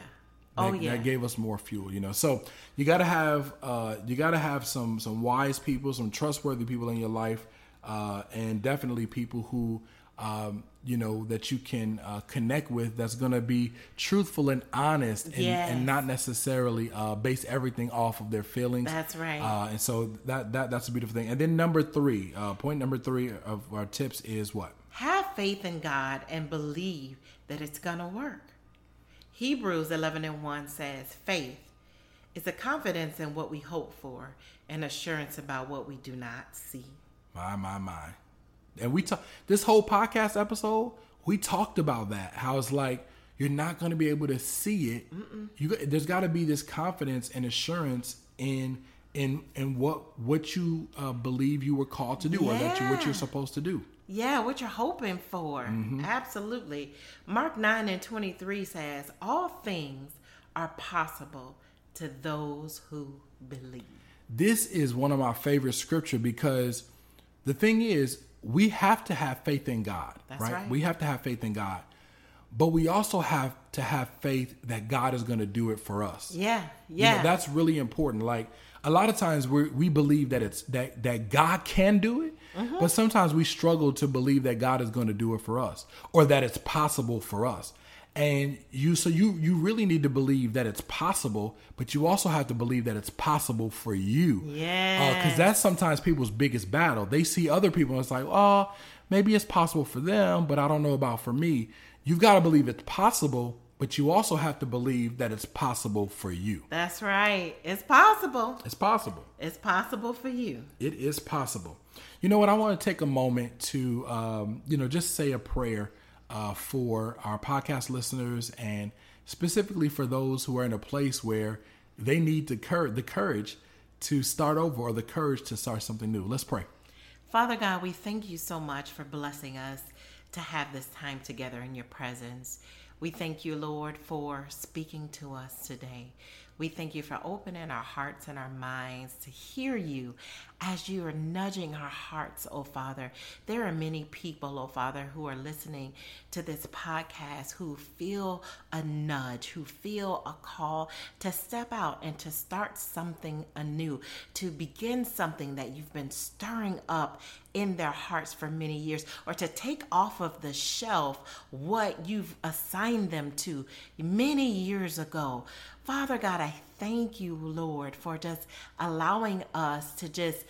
Oh that, yeah. that gave us more fuel. You know, so you got to have uh, you got to have some some wise people, some trustworthy people in your life, uh, and definitely people who. Um, you know that you can uh, connect with that's going to be truthful and honest and, Yes. and not necessarily uh, base everything off of their feelings That's right. uh, and so that, that that's a beautiful thing and then number three uh, point number three of our tips is what have faith in God and believe that it's going to work. Hebrews 11 and 1 says, Faith is a confidence in what we hope for and assurance about what we do not see. My, my, my. And we talk this whole podcast episode, we talked about that. How it's like you're not going to be able to see it. You there's got to be this confidence and assurance in in in what what you uh, believe you were called to do or that you what you're supposed to do. Yeah, what you're hoping for. Absolutely. Mark 9 and 23 says, All things are possible to those who believe. This is one of my favorite scripture because the thing is we have to have faith in God, That's right? right. We have to have faith in God. But we also have to have faith that God is going to do it for us. Yeah, You yeah. know, that's really important. Like a lot of times we we believe that it's that that God can do it, Mm-hmm. but sometimes we struggle to believe that God is going to do it for us or that it's possible for us. And you so you you really need to believe that it's possible, but you also have to believe that it's possible for you. Yes. Because that's sometimes people's biggest battle. They see other people and it's like, oh, maybe it's possible for them, but I don't know about for me. You've got to believe it's possible, but you also have to believe that it's possible for you. That's right. It's possible. It's possible. It's possible for you. It is possible. You know what? I want to take a moment to, um, you know, just say a prayer uh, for our podcast listeners and specifically for those who are in a place where they need the, cour- the courage to start over or the courage to start something new. Let's pray. Father God, we thank you so much for blessing us to have this time together in your presence. We thank you, Lord, for speaking to us today. We thank you for opening our hearts and our minds to hear you as you are nudging our hearts, oh Father. There are many people, oh Father, who are listening to this podcast who feel a nudge, who feel a call to step out and to start something anew, to begin something that you've been stirring up in their hearts for many years, or to take off of the shelf what you've assigned them to many years ago. Father God, I thank you, Lord, for just allowing us to just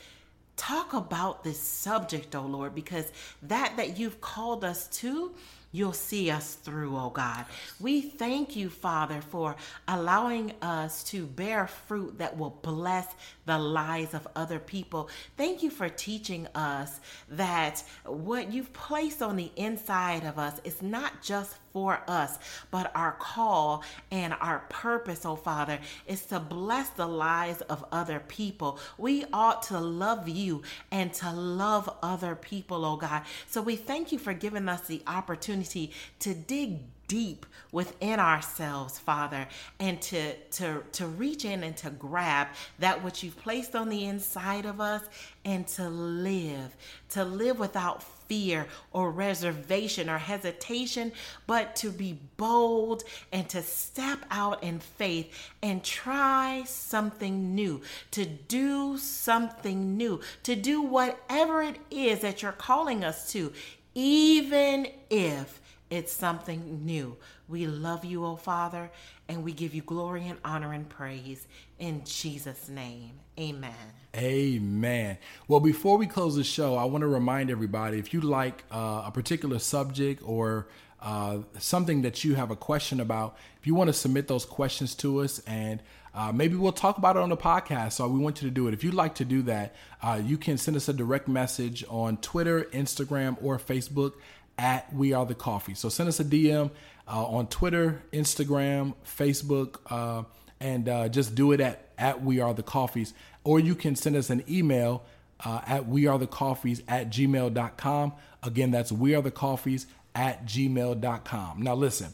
talk about this subject, oh Lord, because that that you've called us to, you'll see us through, oh God. We thank you, Father, for allowing us to bear fruit that will bless the lives of other people. Thank you for teaching us that what you've placed on the inside of us is not just for us, but our call and our purpose, oh Father, is to bless the lives of other people. We ought to love you and to love other people, oh God. So we thank you for giving us the opportunity to dig deep within ourselves father and to to to reach in and to grab that which you've placed on the inside of us and to live to live without fear or reservation or hesitation but to be bold and to step out in faith and try something new to do something new to do whatever it is that you're calling us to even if it's something new. We love you, oh Father, and we give you glory and honor and praise in Jesus' name. Amen. Amen. Well, before we close the show, I want to remind everybody if you like uh, a particular subject or uh, something that you have a question about, if you want to submit those questions to us and uh, maybe we'll talk about it on the podcast. So we want you to do it. If you'd like to do that, uh, you can send us a direct message on Twitter, Instagram, or Facebook at We Are the Coffee. So send us a DM uh, on Twitter, Instagram, Facebook, uh, and uh, just do it at, at We Are the Coffees. Or you can send us an email uh, at We Are the Coffees at gmail.com. Again, that's We Are the Coffees at gmail.com. Now, listen,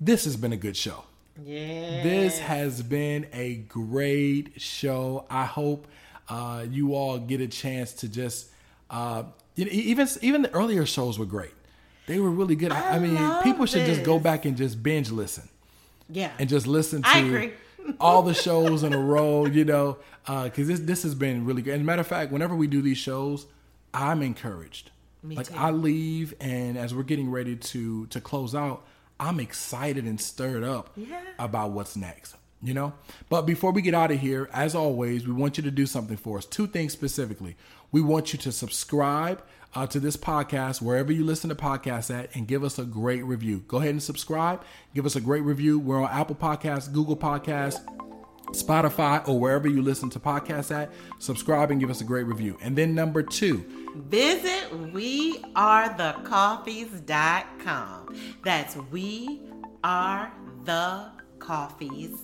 this has been a good show. Yeah. This has been a great show. I hope uh, you all get a chance to just uh, you know, even even the earlier shows were great. They were really good. I, I mean, people should just go back and just binge listen Yeah. and just listen to all the shows in a row. You know, uh, because this this has been really good. As a matter of fact, whenever we do these shows, I'm encouraged. Me like too. I leave, and as we're getting ready to to close out, I'm excited and stirred up Yeah. about what's next. You know, but before we get out of here, as always, we want you to do something for us. Two things specifically. We want you to subscribe uh, to this podcast wherever you listen to podcasts at, and give us a great review. Go ahead and subscribe. Give us a great review. We're on Apple Podcasts, Google Podcasts, Spotify, or wherever you listen to podcasts at. Subscribe and give us a great review. And then number two, Visit wearethecoffees.com. That's we are the coffees.com.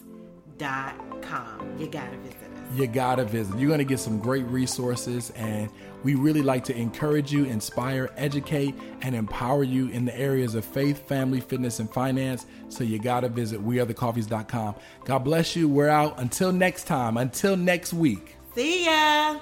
You gotta visit us. You gotta visit. You're gonna get some great resources, and we really like to encourage you, inspire, educate, and empower you in the areas of faith, family, fitness, and finance. So you gotta visit wearethecoffees.com. God bless you. We're out. Until next time. Until next week. See ya.